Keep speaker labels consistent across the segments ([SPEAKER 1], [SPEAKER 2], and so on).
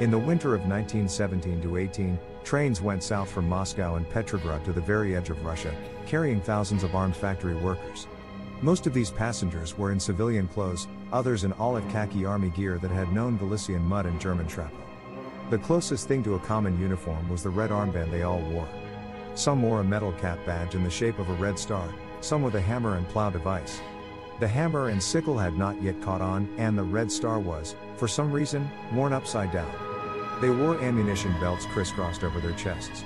[SPEAKER 1] In the winter of 1917 to 18, trains went south from Moscow and Petrograd to the very edge of Russia, carrying thousands of armed factory workers. Most of these passengers were in civilian clothes, others in olive khaki army gear that had known Galician mud and German shrapnel. The closest thing to a common uniform was the red armband they all wore. Some wore a metal cap badge in the shape of a red star, some with a hammer and plow device. The hammer and sickle had not yet caught on, and the red star was, for some reason, worn upside down. They wore ammunition belts crisscrossed over their chests.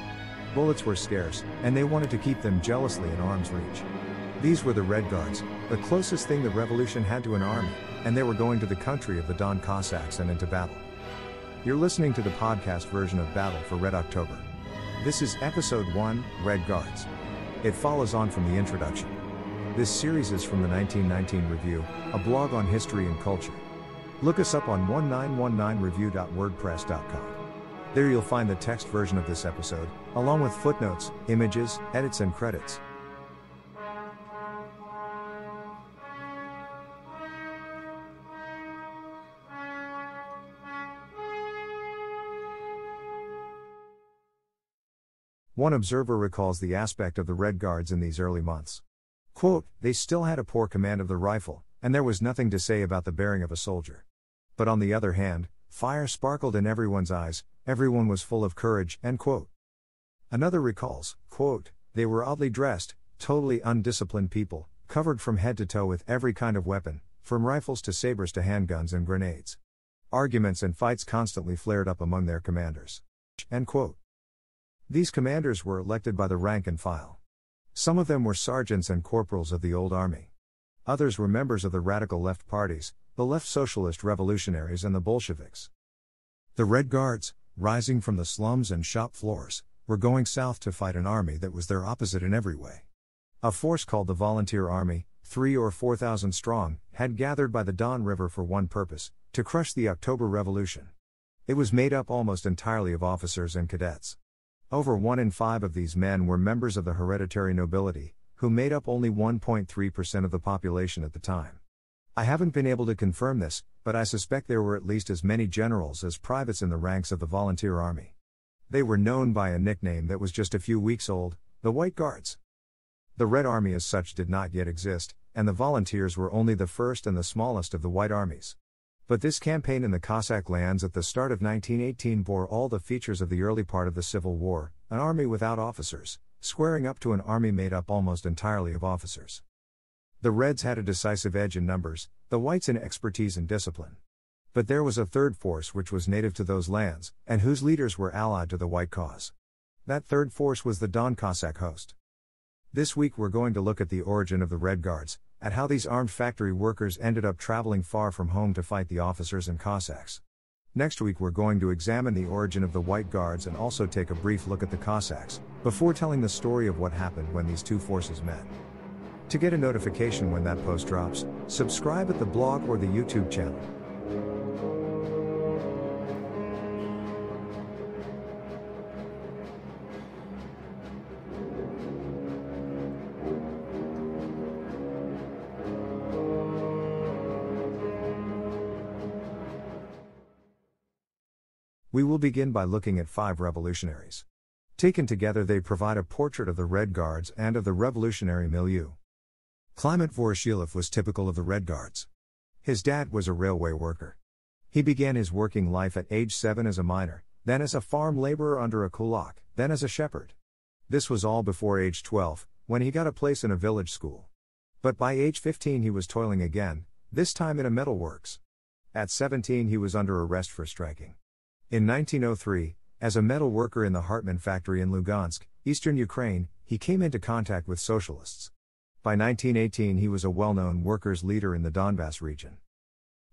[SPEAKER 1] Bullets were scarce, and they wanted to keep them jealously in arm's reach. These were the Red Guards, the closest thing the revolution had to an army, and they were going to the country of the Don Cossacks and into battle. You're listening to the podcast version of Battle for Red October. This is episode 1 Red Guards. It follows on from the introduction. This series is from the 1919 Review, a blog on history and culture. Look us up on 1919review.wordpress.com. There you'll find the text version of this episode, along with footnotes, images, edits, and credits. One observer recalls the aspect of the Red Guards in these early months. Quote, they still had a poor command of the rifle, and there was nothing to say about the bearing of a soldier. But on the other hand, fire sparkled in everyone's eyes, everyone was full of courage, end quote. Another recalls, quote, they were oddly dressed, totally undisciplined people, covered from head to toe with every kind of weapon, from rifles to sabers to handguns and grenades. Arguments and fights constantly flared up among their commanders. End quote. These commanders were elected by the rank and file. Some of them were sergeants and corporals of the old army. Others were members of the radical left parties, the left socialist revolutionaries, and the Bolsheviks. The Red Guards, rising from the slums and shop floors, were going south to fight an army that was their opposite in every way. A force called the Volunteer Army, three or four thousand strong, had gathered by the Don River for one purpose to crush the October Revolution. It was made up almost entirely of officers and cadets. Over one in five of these men were members of the hereditary nobility, who made up only 1.3% of the population at the time. I haven't been able to confirm this, but I suspect there were at least as many generals as privates in the ranks of the volunteer army. They were known by a nickname that was just a few weeks old the White Guards. The Red Army as such did not yet exist, and the volunteers were only the first and the smallest of the White Armies. But this campaign in the Cossack lands at the start of 1918 bore all the features of the early part of the Civil War an army without officers, squaring up to an army made up almost entirely of officers. The Reds had a decisive edge in numbers, the Whites in expertise and discipline. But there was a third force which was native to those lands, and whose leaders were allied to the White cause. That third force was the Don Cossack host. This week we're going to look at the origin of the Red Guards, at how these armed factory workers ended up traveling far from home to fight the officers and Cossacks. Next week, we're going to examine the origin of the White Guards and also take a brief look at the Cossacks, before telling the story of what happened when these two forces met. To get a notification when that post drops, subscribe at the blog or the YouTube channel. We will begin by looking at five revolutionaries. Taken together, they provide a portrait of the Red Guards and of the revolutionary milieu. Kliment Voroshilov was typical of the Red Guards. His dad was a railway worker. He began his working life at age 7 as a miner, then as a farm laborer under a kulak, then as a shepherd. This was all before age 12, when he got a place in a village school. But by age 15 he was toiling again, this time in a metalworks. At 17 he was under arrest for striking. In 1903, as a metal worker in the Hartman factory in Lugansk, eastern Ukraine, he came into contact with socialists. By 1918, he was a well known workers' leader in the Donbass region.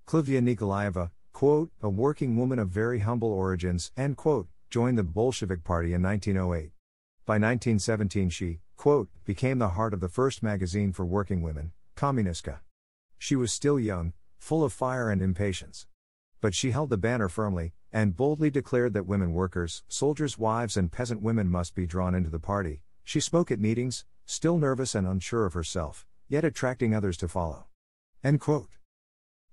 [SPEAKER 1] Klavdia Nikolaeva, quote, a working woman of very humble origins, end quote, joined the Bolshevik Party in 1908. By 1917, she, quote, became the heart of the first magazine for working women, Kommunistka. She was still young, full of fire and impatience. But she held the banner firmly, and boldly declared that women workers, soldiers' wives, and peasant women must be drawn into the party. She spoke at meetings, still nervous and unsure of herself, yet attracting others to follow. Quote.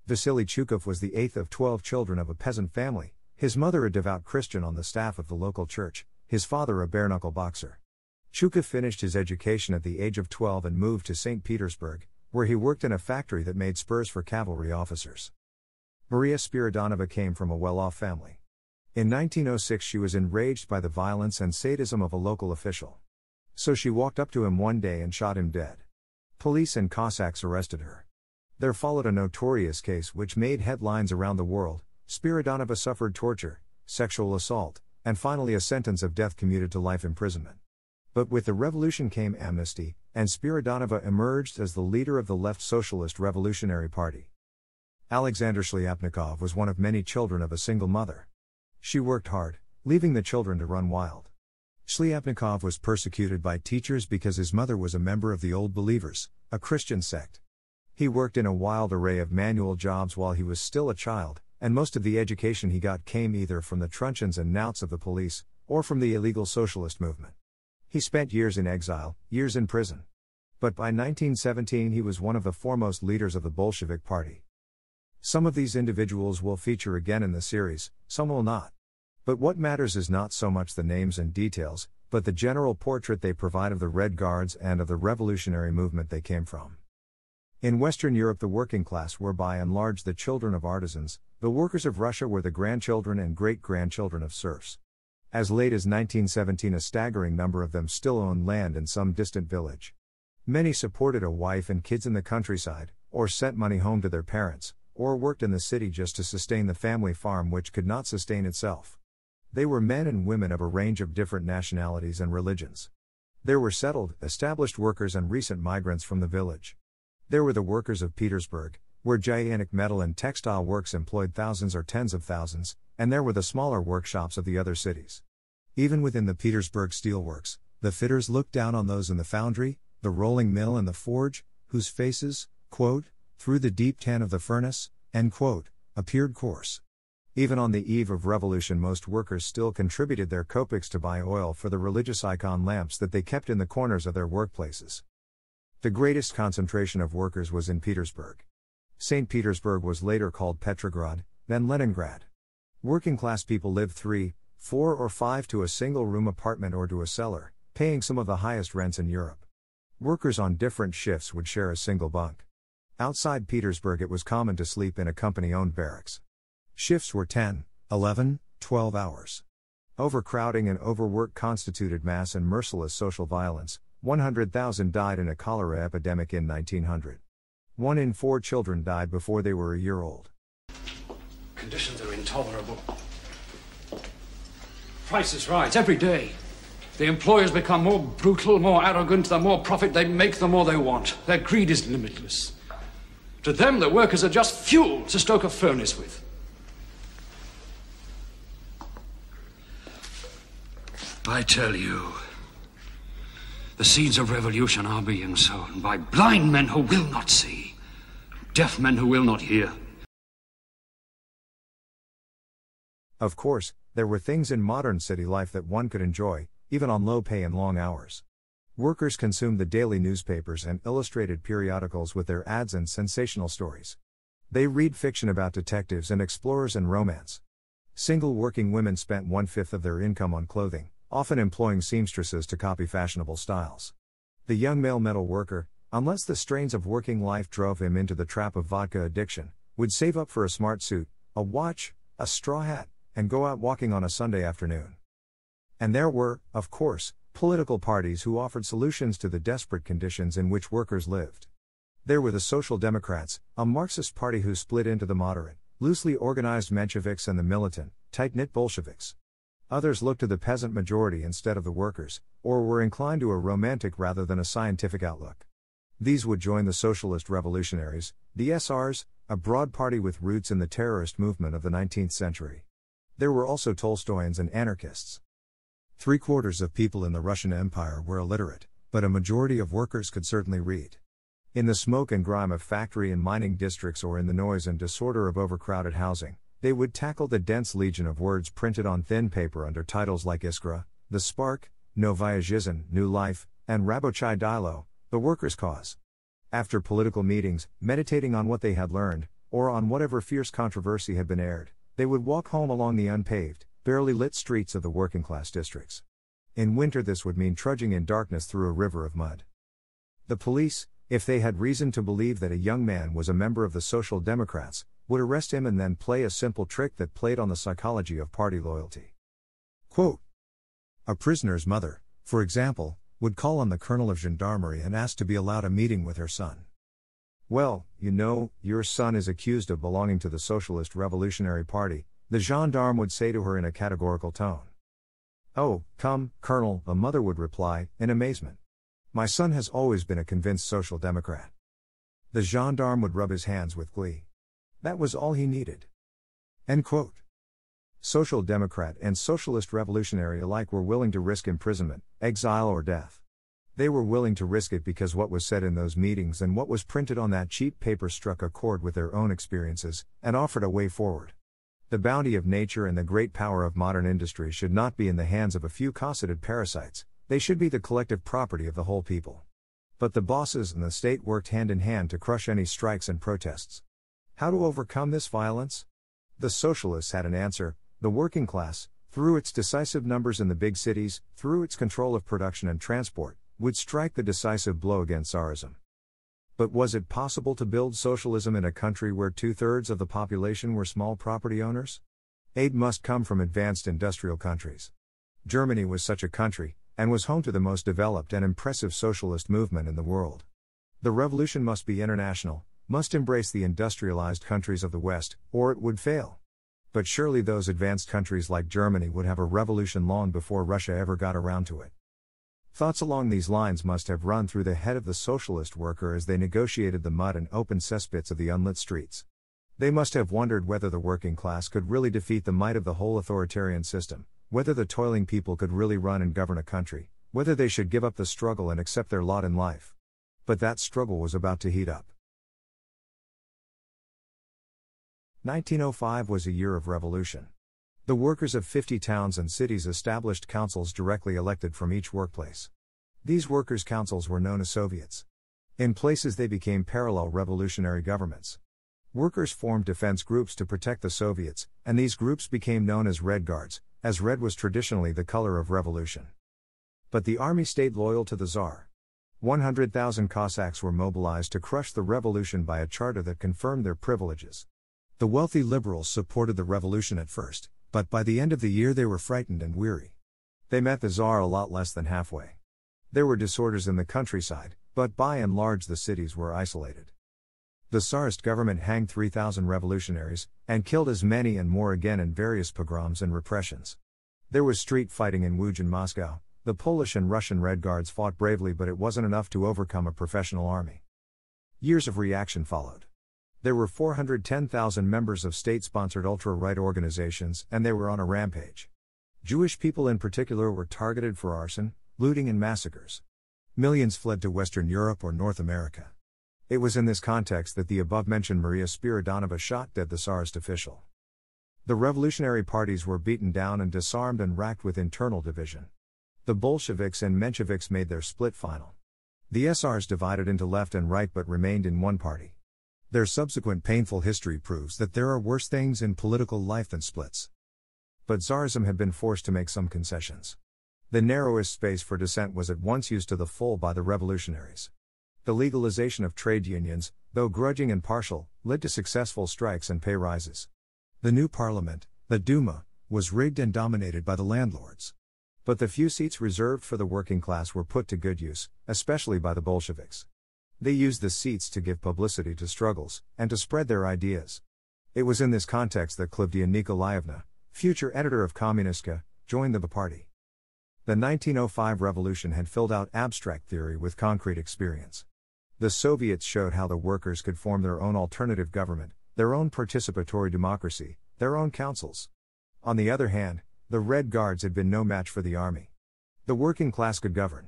[SPEAKER 1] Vasily Chuikov was the eighth of twelve children of a peasant family, His mother, a devout Christian on the staff of the local church, his father, a bare knuckle boxer. Chuikov finished his education at the age of 12 and moved to St. Petersburg, where he worked in a factory that made spurs for cavalry officers. Maria Spiridonova came from a well off family. In 1906, she was enraged by the violence and sadism of a local official. So she walked up to him one day and shot him dead. Police and Cossacks arrested her. There followed a notorious case which made headlines around the world Spiridonova suffered torture, sexual assault, and finally a sentence of death commuted to life imprisonment. But with the revolution came amnesty, and Spiridonova emerged as the leader of the left Socialist Revolutionary Party. Alexander Shliapnikov was one of many children of a single mother. She worked hard, leaving the children to run wild. Shliapnikov was persecuted by teachers because his mother was a member of the Old Believers, a Christian sect. He worked in a wild array of manual jobs while he was still a child, and most of the education he got came either from the truncheons and knouts of the police, or from the illegal socialist movement. He spent years in exile, years in prison. But by 1917 he was one of the foremost leaders of the Bolshevik Party. Some of these individuals will feature again in the series, some will not. But what matters is not so much the names and details, but the general portrait they provide of the Red Guards and of the revolutionary movement they came from. In Western Europe, the working class were by and large the children of artisans, the workers of Russia were the grandchildren and great grandchildren of serfs. As late as 1917, a staggering number of them still owned land in some distant village. Many supported a wife and kids in the countryside, or sent money home to their parents, or worked in the city just to sustain the family farm which could not sustain itself. They were men and women of a range of different nationalities and religions. There were settled, established workers and recent migrants from the village. There were the workers of Petersburg, where gigantic metal and textile works employed thousands or tens of thousands, and there were the smaller workshops of the other cities. Even within the Petersburg steelworks, the fitters looked down on those in the foundry, the rolling mill, and the forge, whose faces, quote, through the deep tan of the furnace, end quote, appeared coarse. Even on the eve of revolution, most workers still contributed their kopecks to buy oil for the religious icon lamps that they kept in the corners of their workplaces. The greatest concentration of workers was in Petersburg. St. Petersburg was later called Petrograd, then Leningrad. Working class people lived three, four, or five to a single room apartment or to a cellar, paying some of the highest rents in Europe. Workers on different shifts would share a single bunk. Outside Petersburg, it was common to sleep in a company owned barracks. Shifts were 10, 11, 12 hours. Overcrowding and overwork constituted mass and merciless social violence, 100,000 died in a cholera epidemic in 1900. One in four children died before they were a year old.
[SPEAKER 2] Conditions are intolerable. Prices rise every day. The employers become more brutal, more arrogant. The more profit they make, the more they want. Their greed is limitless. To them, the workers are just fuel to stoke a furnace with. I tell you, the seeds of revolution are being sown by blind men who will not see, deaf men who will not hear.
[SPEAKER 1] Of course, there were things in modern city life that one could enjoy, even on low pay and long hours. Workers consumed the daily newspapers and illustrated periodicals with their ads and sensational stories. They read fiction about detectives and explorers and romance. Single working women spent one fifth of their income on clothing, often employing seamstresses to copy fashionable styles. The young male metal worker, unless the strains of working life drove him into the trap of vodka addiction, would save up for a smart suit, a watch, a straw hat, and go out walking on a Sunday afternoon. And there were, of course, political parties who offered solutions to the desperate conditions in which workers lived. There were the Social Democrats, a Marxist party who split into the moderate, loosely organized Mensheviks and the militant, tight knit Bolsheviks. Others looked to the peasant majority instead of the workers, or were inclined to a romantic rather than a scientific outlook. These would join the Socialist Revolutionaries, the SRs, a broad party with roots in the terrorist movement of the 19th century. There were also Tolstoyans and anarchists. Three quarters of people in the Russian Empire were illiterate, but a majority of workers could certainly read. In the smoke and grime of factory and mining districts or in the noise and disorder of overcrowded housing, they would tackle the dense legion of words printed on thin paper under titles like Iskra, The Spark, Novaya Zhizn, New Life, and Rabochai Dilo, The Workers' Cause. After political meetings, meditating on what they had learned, or on whatever fierce controversy had been aired, They would walk home along the unpaved, barely lit streets of the working class districts. In winter, this would mean trudging in darkness through a river of mud. The police, if they had reason to believe that a young man was a member of the Social Democrats, would arrest him and then play a simple trick that played on the psychology of party loyalty. Quote, a prisoner's mother, for example, would call on the colonel of gendarmerie and ask to be allowed a meeting with her son. Well, you know, your son is accused of belonging to the Socialist Revolutionary Party, the gendarme would say to her in a categorical tone. Oh, come, Colonel, the mother would reply, in amazement. My son has always been a convinced Social Democrat. The gendarme would rub his hands with glee. That was all he needed. End quote. Social Democrat and Socialist Revolutionary alike were willing to risk imprisonment, exile, or death. They were willing to risk it because what was said in those meetings and what was printed on that cheap paper struck a chord with their own experiences and offered a way forward. The bounty of nature and the great power of modern industry should not be in the hands of a few cosseted parasites, they should be the collective property of the whole people. But the bosses and the state worked hand in hand to crush any strikes and protests. How to overcome this violence? The socialists had an answer the working class, through its decisive numbers in the big cities, through its control of production and transport, would strike the decisive blow against Tsarism. But was it possible to build socialism in a country where two thirds of the population were small property owners? Aid must come from advanced industrial countries. Germany was such a country, and was home to the most developed and impressive socialist movement in the world. The revolution must be international, must embrace the industrialized countries of the West, or it would fail. But surely those advanced countries like Germany would have a revolution long before Russia ever got around to it. Thoughts along these lines must have run through the head of the socialist worker as they negotiated the mud and open cesspits of the unlit streets. They must have wondered whether the working class could really defeat the might of the whole authoritarian system, whether the toiling people could really run and govern a country, whether they should give up the struggle and accept their lot in life. But that struggle was about to heat up. 1905 was a year of revolution. The workers of 50 towns and cities established councils directly elected from each workplace. These workers' councils were known as Soviets. In places, they became parallel revolutionary governments. Workers formed defense groups to protect the Soviets, and these groups became known as Red Guards, as red was traditionally the color of revolution. But the army stayed loyal to the Tsar. 100,000 Cossacks were mobilized to crush the revolution by a charter that confirmed their privileges. The wealthy liberals supported the revolution at first, but by the end of the year they were frightened and weary. They met the Tsar a lot less than halfway. There were disorders in the countryside, but by and large the cities were isolated. The Tsarist government hanged 3,000 revolutionaries, and killed as many and more again in various pogroms and repressions. There was street fighting in Łódź and Moscow. The Polish and Russian Red Guards fought bravely, but it wasn't enough to overcome a professional army. Years of reaction followed. There were 410,000 members of state sponsored ultra right organizations, and they were on a rampage. Jewish people in particular were targeted for arson, looting, and massacres. Millions fled to Western Europe or North America. It was in this context that the above mentioned Maria Spiridonova shot dead the Tsarist official. The revolutionary parties were beaten down and disarmed and racked with internal division. The Bolsheviks and Mensheviks made their split final. The SRs divided into left and right but remained in one party. Their subsequent painful history proves that there are worse things in political life than splits. But Tsarism had been forced to make some concessions. The narrowest space for dissent was at once used to the full by the revolutionaries. The legalization of trade unions, though grudging and partial, led to successful strikes and pay rises. The new parliament, the Duma, was rigged and dominated by the landlords. But the few seats reserved for the working class were put to good use, especially by the Bolsheviks. They used the seats to give publicity to struggles, and to spread their ideas. It was in this context that Klavdia Nikolaevna, future editor of Kommunistka, joined the party. The 1905 revolution had filled out abstract theory with concrete experience. The Soviets showed how the workers could form their own alternative government, their own participatory democracy, their own councils. On the other hand, the Red Guards had been no match for the army. The working class could govern.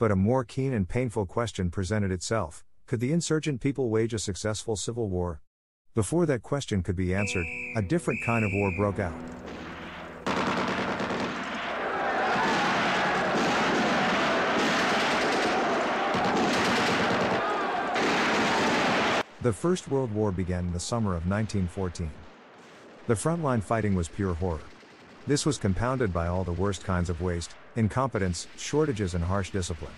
[SPEAKER 1] But a more keen and painful question presented itself could the insurgent people wage a successful civil war? Before that question could be answered, a different kind of war broke out. The First World War began in the summer of 1914. The frontline fighting was pure horror. This was compounded by all the worst kinds of waste, incompetence, shortages, and harsh discipline.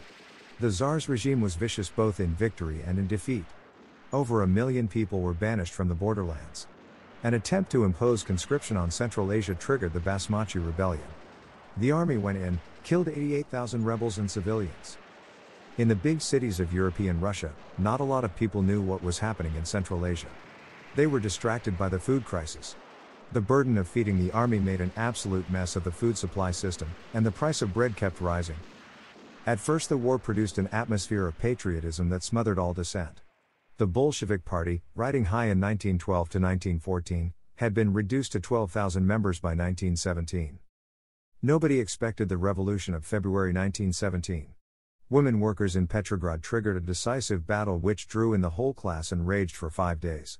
[SPEAKER 1] The Tsar's regime was vicious both in victory and in defeat. Over a million people were banished from the borderlands. An attempt to impose conscription on Central Asia triggered the Basmachi Rebellion. The army went in, killed 88,000 rebels and civilians. In the big cities of European Russia, not a lot of people knew what was happening in Central Asia. They were distracted by the food crisis. The burden of feeding the army made an absolute mess of the food supply system, and the price of bread kept rising. At first, the war produced an atmosphere of patriotism that smothered all dissent. The Bolshevik Party, riding high in 1912 to 1914, had been reduced to 12,000 members by 1917. Nobody expected the revolution of February 1917. Women workers in Petrograd triggered a decisive battle which drew in the whole class and raged for five days.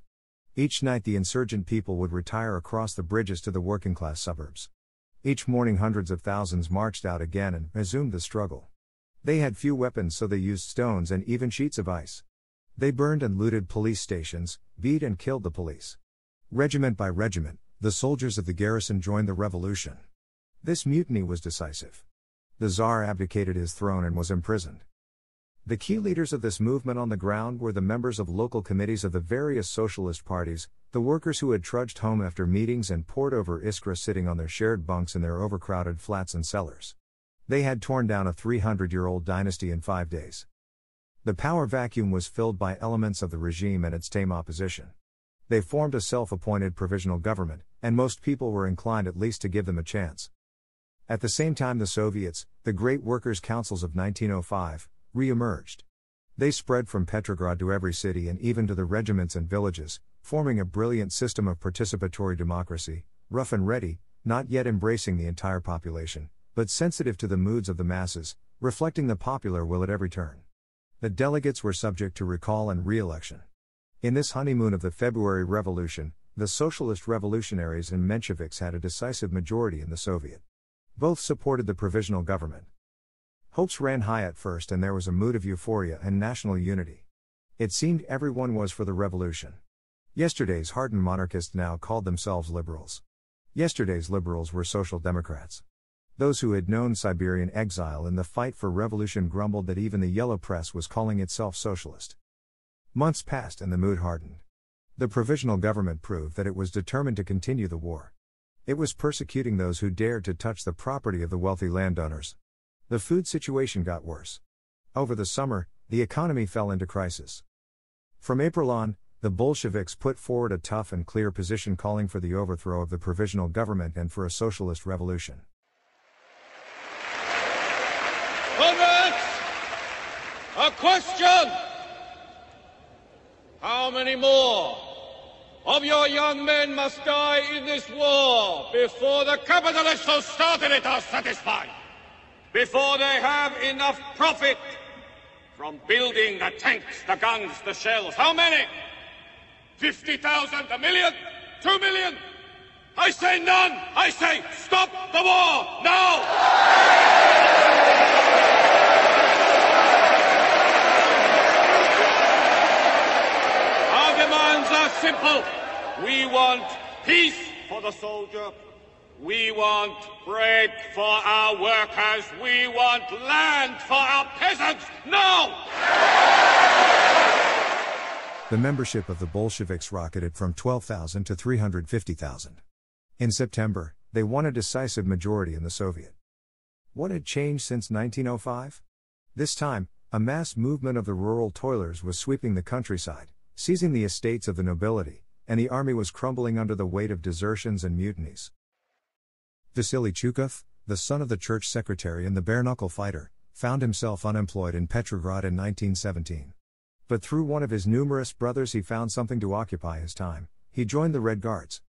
[SPEAKER 1] Each night, the insurgent people would retire across the bridges to the working class suburbs. Each morning, hundreds of thousands marched out again and resumed the struggle. They had few weapons, so they used stones and even sheets of ice. They burned and looted police stations, beat and killed the police. Regiment by regiment, the soldiers of the garrison joined the revolution. This mutiny was decisive. The Tsar abdicated his throne and was imprisoned. The key leaders of this movement on the ground were the members of local committees of the various socialist parties, the workers who had trudged home after meetings and pored over Iskra sitting on their shared bunks in their overcrowded flats and cellars. They had torn down a 300 year old dynasty in five days. The power vacuum was filled by elements of the regime and its tame opposition. They formed a self appointed provisional government, and most people were inclined at least to give them a chance. At the same time, the Soviets, the great workers' councils of 1905, re emerged. They spread from Petrograd to every city and even to the regiments and villages, forming a brilliant system of participatory democracy, rough and ready, not yet embracing the entire population, but sensitive to the moods of the masses, reflecting the popular will at every turn. The delegates were subject to recall and re election. In this honeymoon of the February Revolution, the Socialist revolutionaries and Mensheviks had a decisive majority in the Soviet. Both supported the provisional government. Hopes ran high at first, and there was a mood of euphoria and national unity. It seemed everyone was for the revolution. Yesterday's hardened monarchists now called themselves liberals. Yesterday's liberals were social democrats. Those who had known Siberian exile in the fight for revolution grumbled that even the yellow press was calling itself socialist. Months passed and the mood hardened. The provisional government proved that it was determined to continue the war. It was persecuting those who dared to touch the property of the wealthy landowners. The food situation got worse. Over the summer, the economy fell into crisis. From April on, the Bolsheviks put forward a tough and clear position calling for the overthrow of the provisional government and for a socialist revolution.
[SPEAKER 3] Comrades, a question. How many more of your young men must die in this war before the capitalists who started it are satisfied? Before they have enough profit from building the tanks, the guns, the shells? How many? 50,000, a million, two million? I say none. I say stop the war now! Our demands are simple. We want peace for the soldier. We want bread for our workers. We want land for our peasants. No!
[SPEAKER 1] The membership of the Bolsheviks rocketed from 12,000 to 350,000. In September, they won a decisive majority in the Soviet. What had changed since 1905? This time, a mass movement of the rural toilers was sweeping the countryside, seizing the estates of the nobility, and the army was crumbling under the weight of desertions and mutinies. Vasily Chuikov, the son of the church secretary and the bare knuckle fighter, found himself unemployed in Petrograd in 1917. But through one of his numerous brothers, he found something to occupy his time he joined the Red Guards.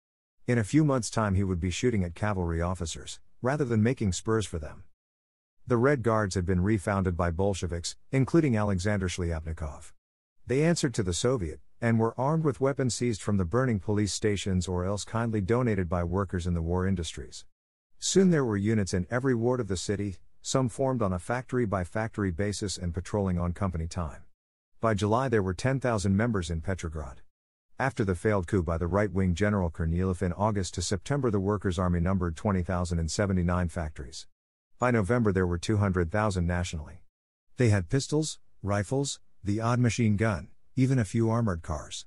[SPEAKER 1] In a few months' time, he would be shooting at cavalry officers, rather than making spurs for them. The Red Guards had been refounded by Bolsheviks, including Alexander Shliapnikov. They answered to the Soviet, and were armed with weapons seized from the burning police stations or else kindly donated by workers in the war industries. Soon there were units in every ward of the city, some formed on a factory by factory basis and patrolling on company time. By July there were 10,000 members in Petrograd. After the failed coup by the right wing General Kornilov in August to September, the Workers' Army numbered 20,079 factories. By November, there were 200,000 nationally. They had pistols, rifles, the odd machine gun, even a few armored cars.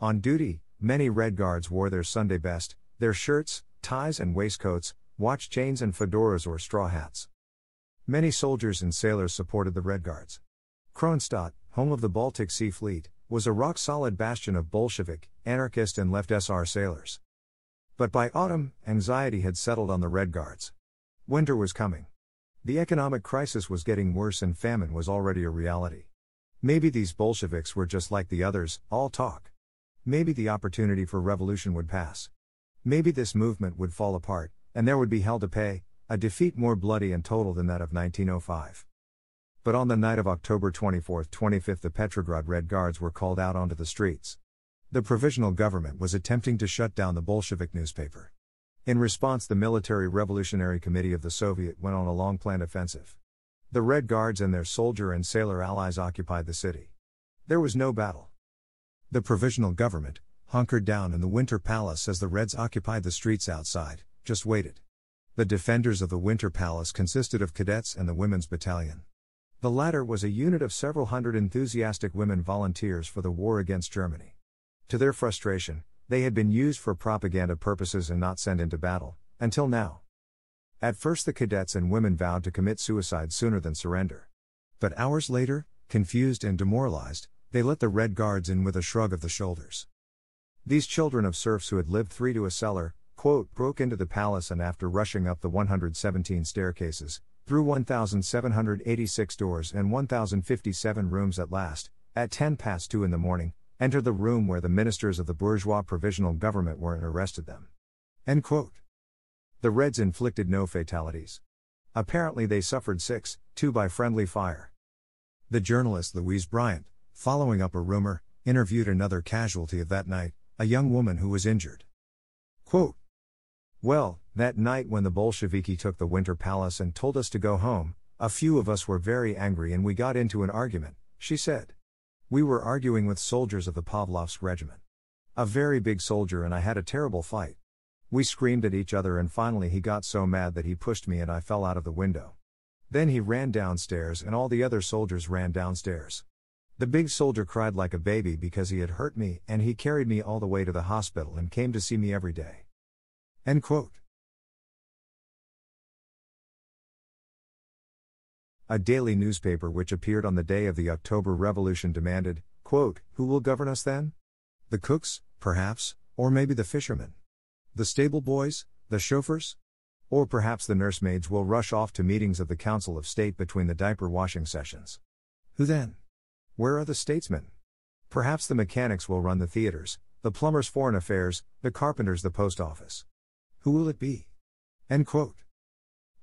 [SPEAKER 1] On duty, many Red Guards wore their Sunday best, their shirts, ties, and waistcoats, watch chains, and fedoras or straw hats. Many soldiers and sailors supported the Red Guards. Kronstadt, home of the Baltic Sea Fleet, was a rock solid bastion of Bolshevik, anarchist, and left SR sailors. But by autumn, anxiety had settled on the Red Guards. Winter was coming. The economic crisis was getting worse and famine was already a reality. Maybe these Bolsheviks were just like the others, all talk. Maybe the opportunity for revolution would pass. Maybe this movement would fall apart, and there would be hell to pay, a defeat more bloody and total than that of 1905. But on the night of October 24 25, the Petrograd Red Guards were called out onto the streets. The provisional government was attempting to shut down the Bolshevik newspaper. In response, the Military Revolutionary Committee of the Soviet went on a long planned offensive. The Red Guards and their soldier and sailor allies occupied the city. There was no battle. The provisional government, hunkered down in the Winter Palace as the Reds occupied the streets outside, just waited. The defenders of the Winter Palace consisted of cadets and the Women's Battalion. The latter was a unit of several hundred enthusiastic women volunteers for the war against Germany. To their frustration, they had been used for propaganda purposes and not sent into battle, until now. At first, the cadets and women vowed to commit suicide sooner than surrender. But hours later, confused and demoralized, they let the Red Guards in with a shrug of the shoulders. These children of serfs who had lived three to a cellar, quote, broke into the palace and after rushing up the 117 staircases, through 1,786 doors and 1,057 rooms at last, at 10 past 2 in the morning, entered the room where the ministers of the bourgeois provisional government were and arrested them. End quote. The Reds inflicted no fatalities. Apparently, they suffered six, two by friendly fire. The journalist Louise Bryant, following up a rumor, interviewed another casualty of that night, a young woman who was injured. Quote, well, that night when the Bolsheviki took the Winter Palace and told us to go home, a few of us were very angry and we got into an argument, she said. We were arguing with soldiers of the Pavlovsk regiment. A very big soldier and I had a terrible fight. We screamed at each other and finally he got so mad that he pushed me and I fell out of the window. Then he ran downstairs and all the other soldiers ran downstairs. The big soldier cried like a baby because he had hurt me and he carried me all the way to the hospital and came to see me every day. End quote. A daily newspaper which appeared on the day of the October Revolution demanded, quote, Who will govern us then? The cooks, perhaps, or maybe the fishermen? The stable boys, the chauffeurs? Or perhaps the nursemaids will rush off to meetings of the Council of State between the diaper washing sessions. Who then? Where are the statesmen? Perhaps the mechanics will run the theaters, the plumbers foreign affairs, the carpenters the post office. Who will it be? End quote.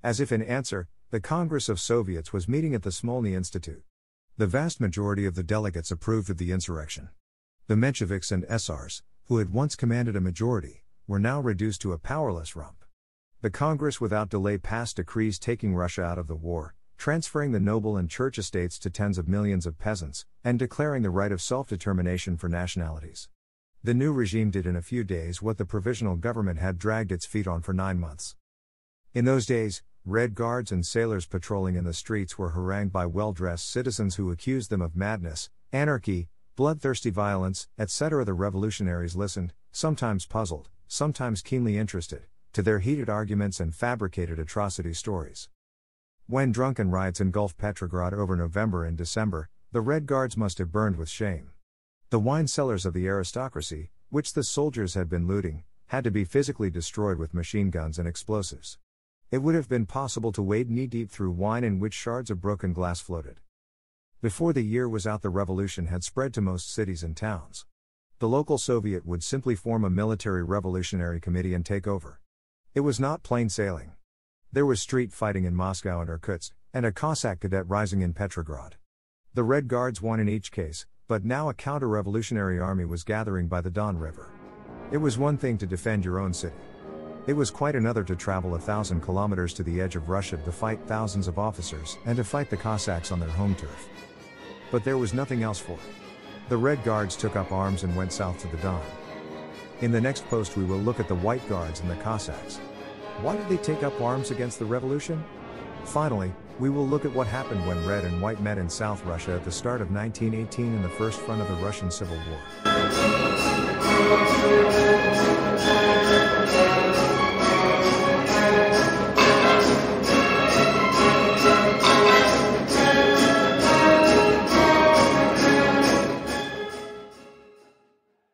[SPEAKER 1] As if in answer, the Congress of Soviets was meeting at the Smolny Institute. The vast majority of the delegates approved of the insurrection. The Mensheviks and SRs, who had once commanded a majority, were now reduced to a powerless rump. The Congress without delay passed decrees taking Russia out of the war, transferring the noble and church estates to tens of millions of peasants, and declaring the right of self determination for nationalities. The new regime did in a few days what the provisional government had dragged its feet on for nine months. In those days, Red Guards and sailors patrolling in the streets were harangued by well dressed citizens who accused them of madness, anarchy, bloodthirsty violence, etc. The revolutionaries listened, sometimes puzzled, sometimes keenly interested, to their heated arguments and fabricated atrocity stories. When drunken riots engulfed Petrograd over November and December, the Red Guards must have burned with shame. The wine cellars of the aristocracy, which the soldiers had been looting, had to be physically destroyed with machine guns and explosives. It would have been possible to wade knee deep through wine in which shards of broken glass floated. Before the year was out, the revolution had spread to most cities and towns. The local Soviet would simply form a military revolutionary committee and take over. It was not plain sailing. There was street fighting in Moscow and Irkutsk, and a Cossack cadet rising in Petrograd. The Red Guards won in each case, but now a counter revolutionary army was gathering by the Don River. It was one thing to defend your own city. It was quite another to travel a thousand kilometers to the edge of Russia to fight thousands of officers and to fight the Cossacks on their home turf. But there was nothing else for it. The Red Guards took up arms and went south to the Don. In the next post, we will look at the White Guards and the Cossacks. Why did they take up arms against the revolution? Finally, we will look at what happened when Red and White met in South Russia at the start of 1918 in the first front of the Russian Civil War.